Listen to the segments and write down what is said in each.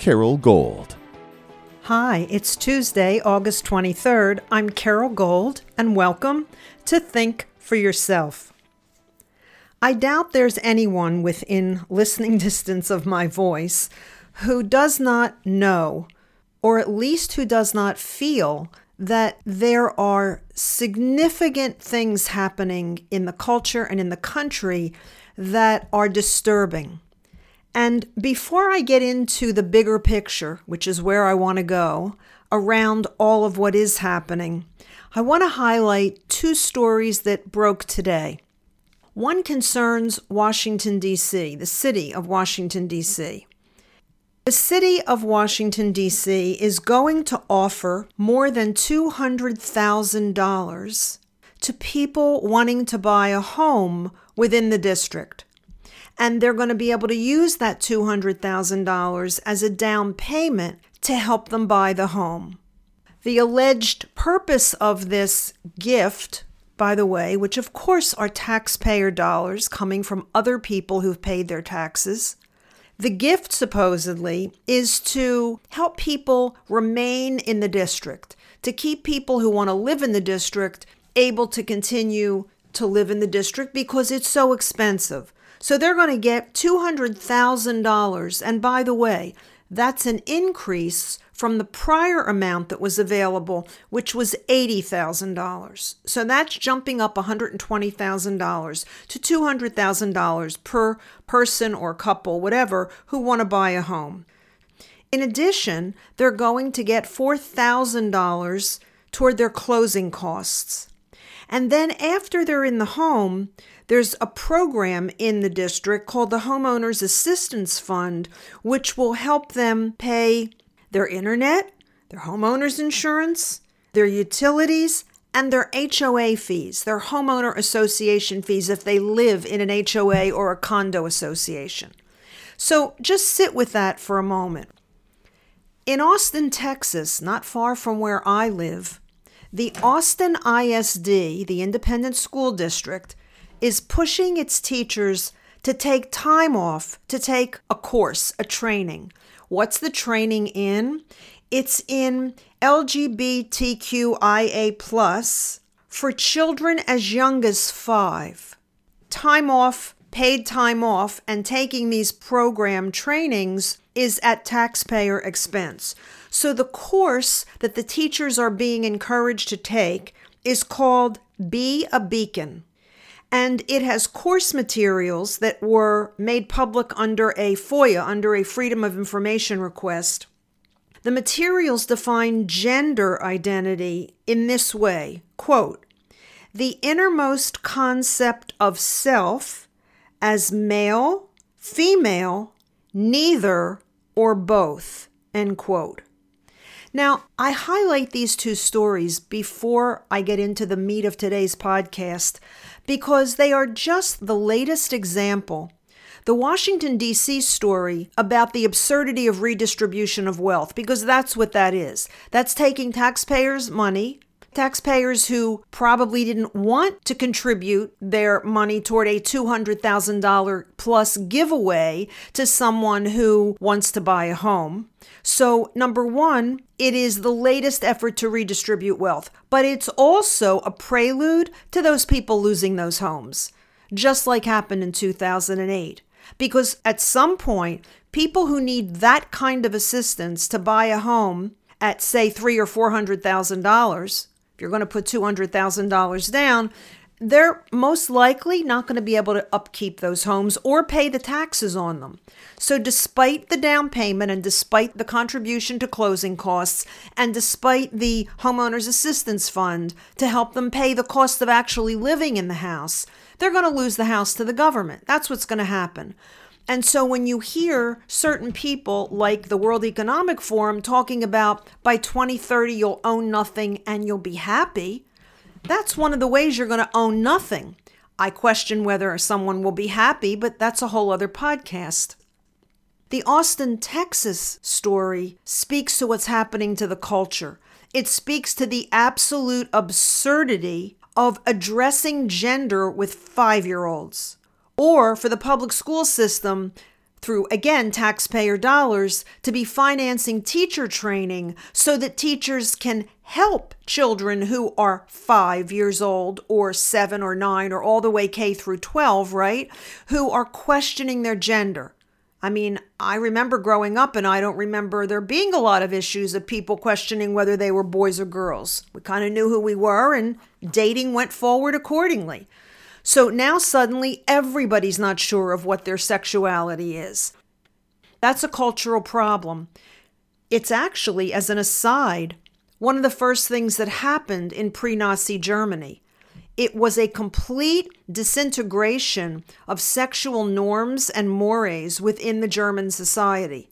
Carol Gold. Hi, it's Tuesday, August 23rd. I'm Carol Gold, and welcome to Think for Yourself. I doubt there's anyone within listening distance of my voice who does not know, or at least who does not feel, that there are significant things happening in the culture and in the country that are disturbing. And before I get into the bigger picture, which is where I want to go, around all of what is happening, I want to highlight two stories that broke today. One concerns Washington, D.C., the city of Washington, D.C. The city of Washington, D.C. is going to offer more than $200,000 to people wanting to buy a home within the district and they're going to be able to use that $200,000 as a down payment to help them buy the home. The alleged purpose of this gift, by the way, which of course are taxpayer dollars coming from other people who've paid their taxes, the gift supposedly is to help people remain in the district, to keep people who want to live in the district able to continue to live in the district because it's so expensive. So they're going to get $200,000. And by the way, that's an increase from the prior amount that was available, which was $80,000. So that's jumping up $120,000 to $200,000 per person or couple, whatever, who want to buy a home. In addition, they're going to get $4,000 toward their closing costs. And then after they're in the home, there's a program in the district called the Homeowners Assistance Fund, which will help them pay their internet, their homeowners insurance, their utilities, and their HOA fees, their homeowner association fees if they live in an HOA or a condo association. So just sit with that for a moment. In Austin, Texas, not far from where I live, the Austin ISD, the Independent School District, is pushing its teachers to take time off to take a course, a training. What's the training in? It's in LGBTQIA plus for children as young as five. Time off, paid time off, and taking these program trainings is at taxpayer expense. So the course that the teachers are being encouraged to take is called Be a Beacon and it has course materials that were made public under a FOIA, under a Freedom of Information request. The materials define gender identity in this way quote, the innermost concept of self as male, female, neither, or both, end quote. Now, I highlight these two stories before I get into the meat of today's podcast because they are just the latest example. The Washington, D.C. story about the absurdity of redistribution of wealth, because that's what that is. That's taking taxpayers' money, taxpayers who probably didn't want to contribute their money toward a $200,000 plus giveaway to someone who wants to buy a home. So, number one, it is the latest effort to redistribute wealth, but it's also a prelude to those people losing those homes, just like happened in 2008. Because at some point, people who need that kind of assistance to buy a home at say three or four hundred thousand dollars you're going to put $200,000 down, they're most likely not going to be able to upkeep those homes or pay the taxes on them. So, despite the down payment and despite the contribution to closing costs and despite the homeowners assistance fund to help them pay the cost of actually living in the house, they're going to lose the house to the government. That's what's going to happen. And so when you hear certain people like the World Economic Forum talking about by 2030 you'll own nothing and you'll be happy, that's one of the ways you're going to own nothing. I question whether someone will be happy, but that's a whole other podcast. The Austin, Texas story speaks to what's happening to the culture. It speaks to the absolute absurdity of addressing gender with five year olds. Or for the public school system, through again taxpayer dollars, to be financing teacher training so that teachers can help children who are five years old or seven or nine or all the way K through 12, right? Who are questioning their gender. I mean, I remember growing up and I don't remember there being a lot of issues of people questioning whether they were boys or girls. We kind of knew who we were and dating went forward accordingly. So now suddenly everybody's not sure of what their sexuality is. That's a cultural problem. It's actually, as an aside, one of the first things that happened in pre Nazi Germany. It was a complete disintegration of sexual norms and mores within the German society.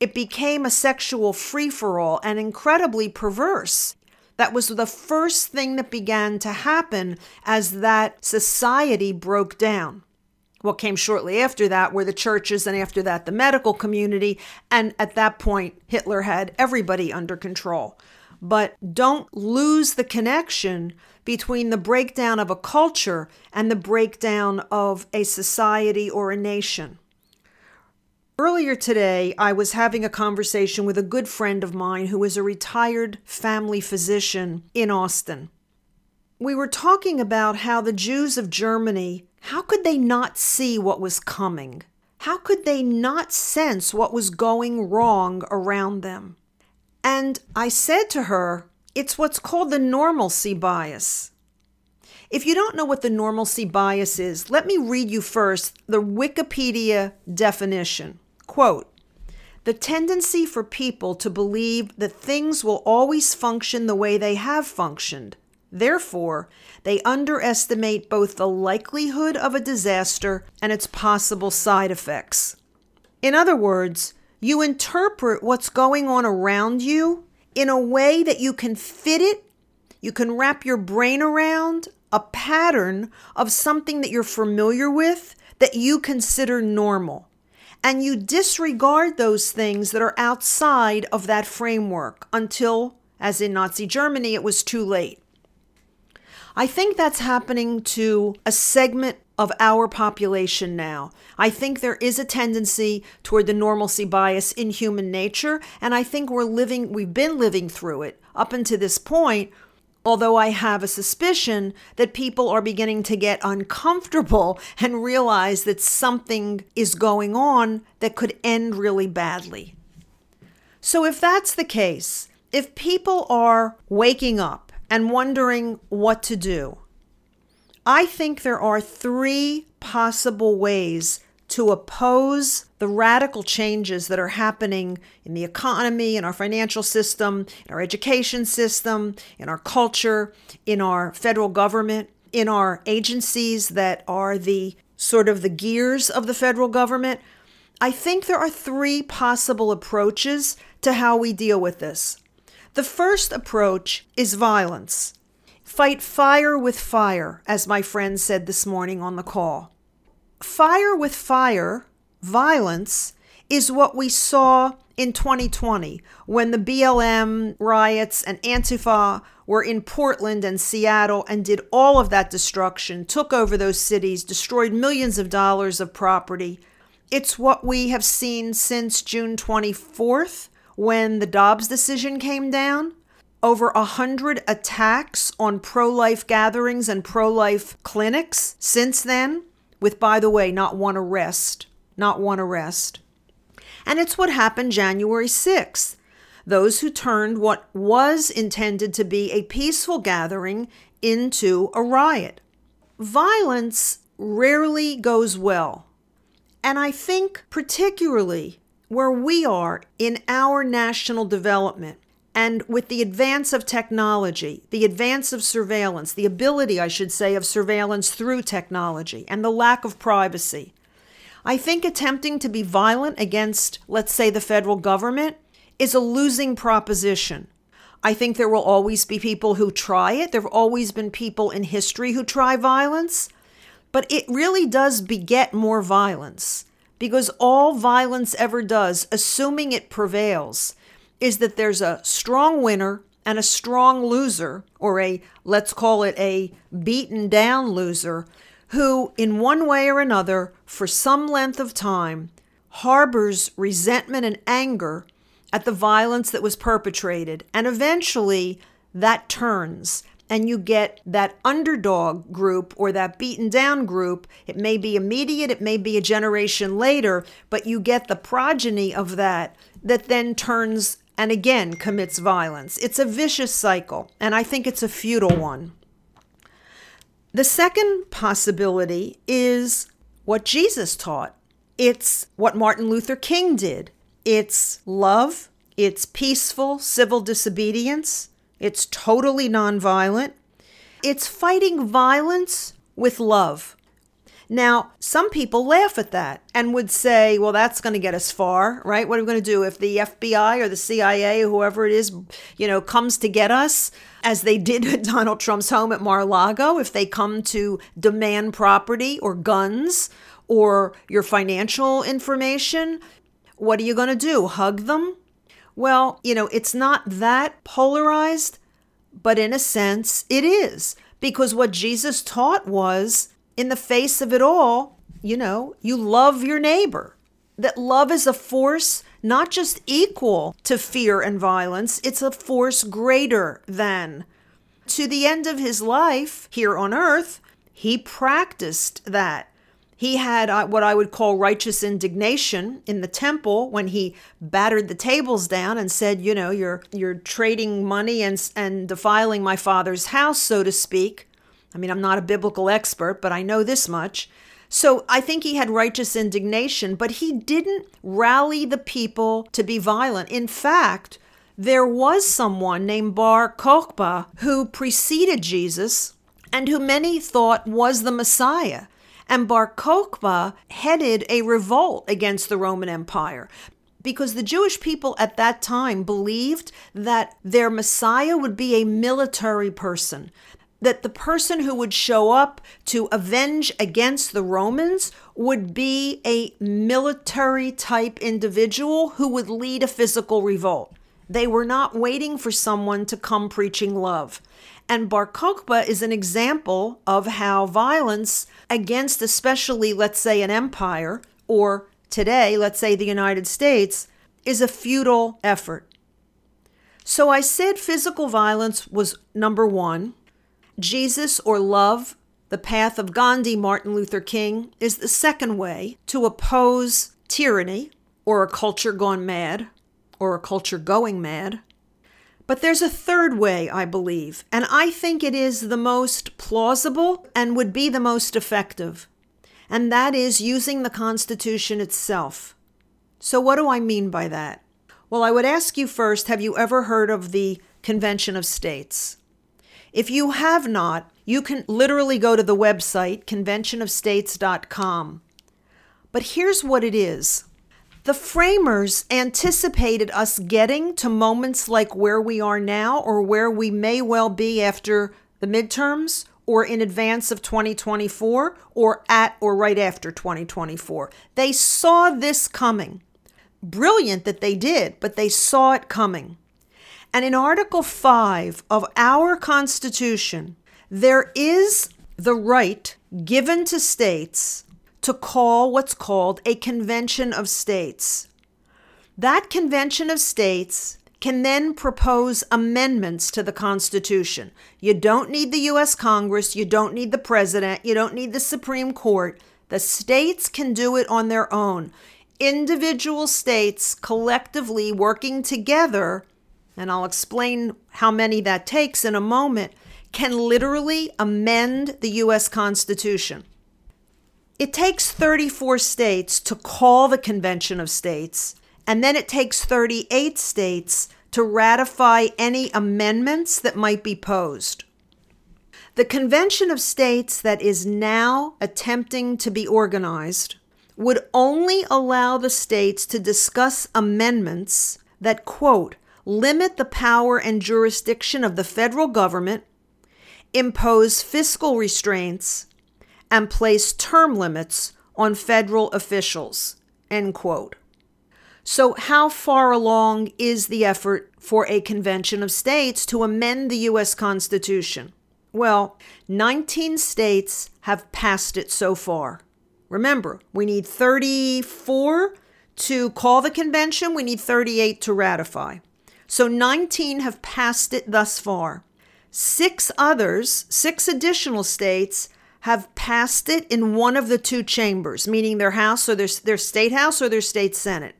It became a sexual free for all and incredibly perverse. That was the first thing that began to happen as that society broke down. What came shortly after that were the churches, and after that, the medical community. And at that point, Hitler had everybody under control. But don't lose the connection between the breakdown of a culture and the breakdown of a society or a nation. Earlier today, I was having a conversation with a good friend of mine who is a retired family physician in Austin. We were talking about how the Jews of Germany, how could they not see what was coming? How could they not sense what was going wrong around them? And I said to her, it's what's called the normalcy bias. If you don't know what the normalcy bias is, let me read you first the Wikipedia definition. Quote, the tendency for people to believe that things will always function the way they have functioned. Therefore, they underestimate both the likelihood of a disaster and its possible side effects. In other words, you interpret what's going on around you in a way that you can fit it, you can wrap your brain around a pattern of something that you're familiar with that you consider normal. And you disregard those things that are outside of that framework until, as in Nazi Germany, it was too late. I think that's happening to a segment of our population now. I think there is a tendency toward the normalcy bias in human nature, and I think we're living, we've been living through it up until this point. Although I have a suspicion that people are beginning to get uncomfortable and realize that something is going on that could end really badly. So, if that's the case, if people are waking up and wondering what to do, I think there are three possible ways to oppose the radical changes that are happening in the economy, in our financial system, in our education system, in our culture, in our federal government, in our agencies that are the sort of the gears of the federal government. I think there are three possible approaches to how we deal with this. The first approach is violence. Fight fire with fire, as my friend said this morning on the call. Fire with fire, violence, is what we saw in 2020 when the BLM riots and Antifa were in Portland and Seattle and did all of that destruction, took over those cities, destroyed millions of dollars of property. It's what we have seen since June 24th when the Dobbs decision came down over a hundred attacks on pro life gatherings and pro life clinics since then, with, by the way, not one arrest. Not one arrest. And it's what happened January 6th. Those who turned what was intended to be a peaceful gathering into a riot. Violence rarely goes well. And I think, particularly where we are in our national development, and with the advance of technology, the advance of surveillance, the ability, I should say, of surveillance through technology, and the lack of privacy, I think attempting to be violent against, let's say, the federal government is a losing proposition. I think there will always be people who try it. There have always been people in history who try violence, but it really does beget more violence because all violence ever does, assuming it prevails, is that there's a strong winner and a strong loser, or a, let's call it a beaten down loser, who, in one way or another, for some length of time, harbors resentment and anger at the violence that was perpetrated. And eventually that turns and you get that underdog group or that beaten down group. It may be immediate, it may be a generation later, but you get the progeny of that that then turns and again commits violence. It's a vicious cycle, and I think it's a futile one. The second possibility is what Jesus taught. It's what Martin Luther King did. It's love, it's peaceful civil disobedience, it's totally nonviolent, it's fighting violence with love. Now, some people laugh at that and would say, well, that's going to get us far, right? What are we going to do if the FBI or the CIA or whoever it is, you know, comes to get us, as they did at Donald Trump's home at Mar a Lago, if they come to demand property or guns or your financial information, what are you going to do? Hug them? Well, you know, it's not that polarized, but in a sense, it is. Because what Jesus taught was in the face of it all, you know, you love your neighbor. That love is a force not just equal to fear and violence, it's a force greater than. To the end of his life here on earth, he practiced that. He had uh, what I would call righteous indignation in the temple when he battered the tables down and said, "You know, you're you're trading money and and defiling my father's house, so to speak." I mean, I'm not a biblical expert, but I know this much. So I think he had righteous indignation, but he didn't rally the people to be violent. In fact, there was someone named Bar Kokhba who preceded Jesus and who many thought was the Messiah. And Bar Kokhba headed a revolt against the Roman Empire because the Jewish people at that time believed that their Messiah would be a military person, that the person who would show up to avenge against the Romans would be a military type individual who would lead a physical revolt. They were not waiting for someone to come preaching love. And Bar Kokhba is an example of how violence against, especially, let's say, an empire, or today, let's say, the United States, is a futile effort. So I said physical violence was number one. Jesus or love, the path of Gandhi, Martin Luther King, is the second way to oppose tyranny or a culture gone mad or a culture going mad. But there's a third way, I believe, and I think it is the most plausible and would be the most effective, and that is using the Constitution itself. So, what do I mean by that? Well, I would ask you first have you ever heard of the Convention of States? If you have not, you can literally go to the website conventionofstates.com. But here's what it is the framers anticipated us getting to moments like where we are now or where we may well be after the midterms or in advance of 2024 or at or right after 2024. They saw this coming. Brilliant that they did, but they saw it coming. And in Article 5 of our Constitution, there is the right given to states to call what's called a convention of states. That convention of states can then propose amendments to the Constitution. You don't need the U.S. Congress, you don't need the President, you don't need the Supreme Court. The states can do it on their own. Individual states collectively working together and I'll explain how many that takes in a moment, can literally amend the U.S. Constitution. It takes 34 states to call the Convention of States, and then it takes 38 states to ratify any amendments that might be posed. The Convention of States that is now attempting to be organized would only allow the states to discuss amendments that, quote, limit the power and jurisdiction of the federal government, impose fiscal restraints, and place term limits on federal officials, end quote. So, how far along is the effort for a convention of states to amend the U.S. Constitution? Well, 19 states have passed it so far. Remember, we need 34 to call the convention, we need 38 to ratify. So 19 have passed it thus far. Six others, six additional states, have passed it in one of the two chambers, meaning their house or their, their state house or their state senate.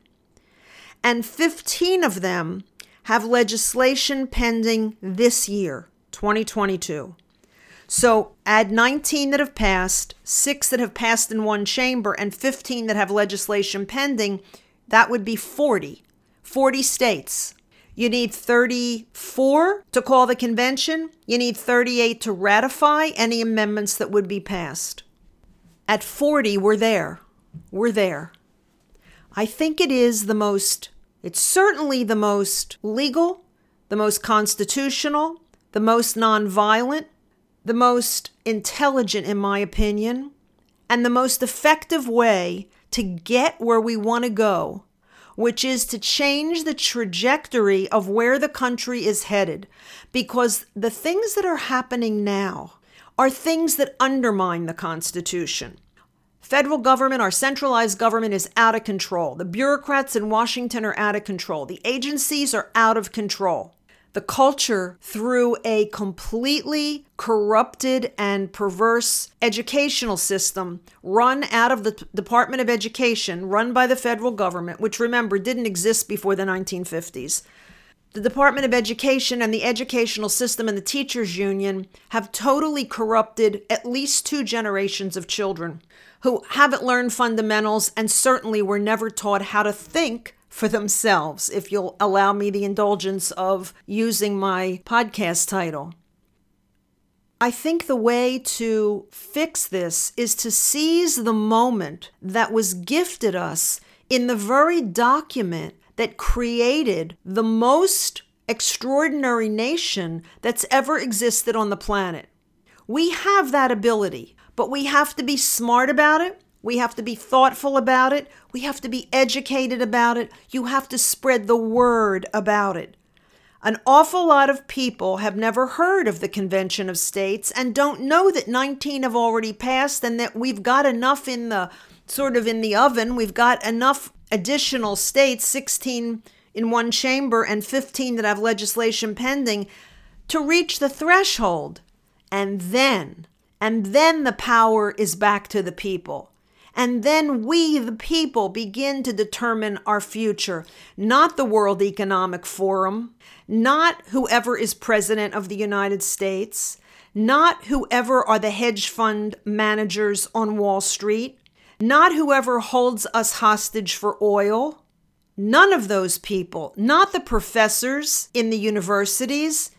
And 15 of them have legislation pending this year, 2022. So add 19 that have passed, six that have passed in one chamber, and 15 that have legislation pending. That would be 40. 40 states. You need 34 to call the convention. You need 38 to ratify any amendments that would be passed. At 40, we're there. We're there. I think it is the most, it's certainly the most legal, the most constitutional, the most nonviolent, the most intelligent, in my opinion, and the most effective way to get where we want to go, which is to change the trajectory of where the country is headed. Because the things that are happening now are things that undermine the Constitution. Federal government, our centralized government is out of control. The bureaucrats in Washington are out of control. The agencies are out of control the culture through a completely corrupted and perverse educational system run out of the Department of Education, run by the federal government, which remember didn't exist before the 1950s. The Department of Education and the educational system and the teachers union have totally corrupted at least two generations of children who haven't learned fundamentals and certainly were never taught how to think for themselves, if you'll allow me the indulgence of using my podcast title. I think the way to fix this is to seize the moment that was gifted us in the very document that created the most extraordinary nation that's ever existed on the planet. We have that ability, but we have to be smart about it. We have to be thoughtful about it. We have to be educated about it. You have to spread the word about it. An awful lot of people have never heard of the Convention of States and don't know that 19 have already passed and that we've got enough in the sort of in the oven. We've got enough additional states, 16 in one chamber and 15 that have legislation pending, to reach the threshold. And then, and then the power is back to the people. And then we, the people, begin to determine our future, not the World Economic Forum, not whoever is president of the United States, not whoever are the hedge fund managers on Wall Street, not whoever holds us hostage for oil. None of those people, not the professors in the universities.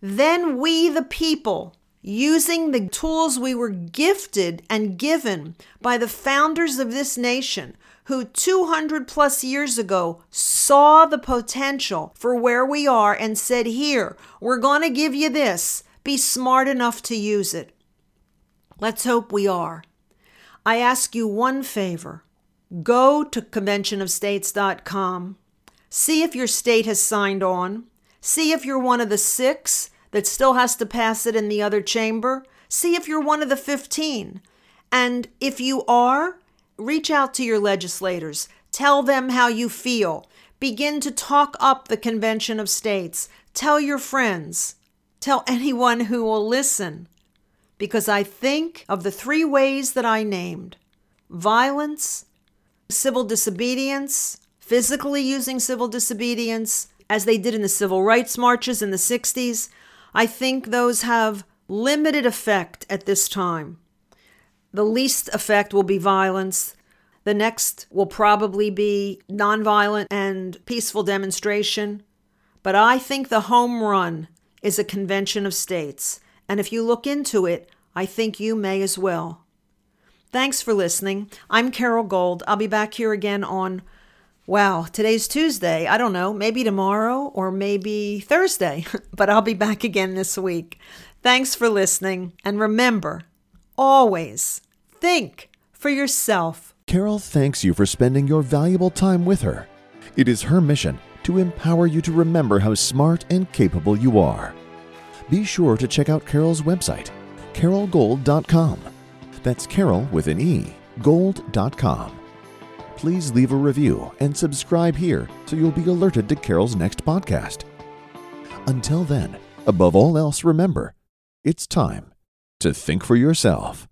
Then we, the people, using the tools we were gifted and given by the founders of this nation who 200 plus years ago saw the potential for where we are and said, Here, we're going to give you this. Be smart enough to use it. Let's hope we are. I ask you one favor go to conventionofstates.com, see if your state has signed on, see if you're one of the six that still has to pass it in the other chamber, see if you're one of the 15. And if you are, reach out to your legislators. Tell them how you feel. Begin to talk up the Convention of States. Tell your friends. Tell anyone who will listen. Because I think of the three ways that I named violence, civil disobedience, physically using civil disobedience, as they did in the civil rights marches in the 60s, I think those have limited effect at this time. The least effect will be violence. The next will probably be nonviolent and peaceful demonstration. But I think the home run is a convention of states. And if you look into it, I think you may as well. Thanks for listening. I'm Carol Gold. I'll be back here again on, wow, today's Tuesday. I don't know, maybe tomorrow or maybe Thursday, but I'll be back again this week. Thanks for listening. And remember, always think for yourself. Carol thanks you for spending your valuable time with her. It is her mission to empower you to remember how smart and capable you are. Be sure to check out Carol's website, carolgold.com. That's Carol with an E, gold.com. Please leave a review and subscribe here so you'll be alerted to Carol's next podcast. Until then, above all else, remember it's time to think for yourself.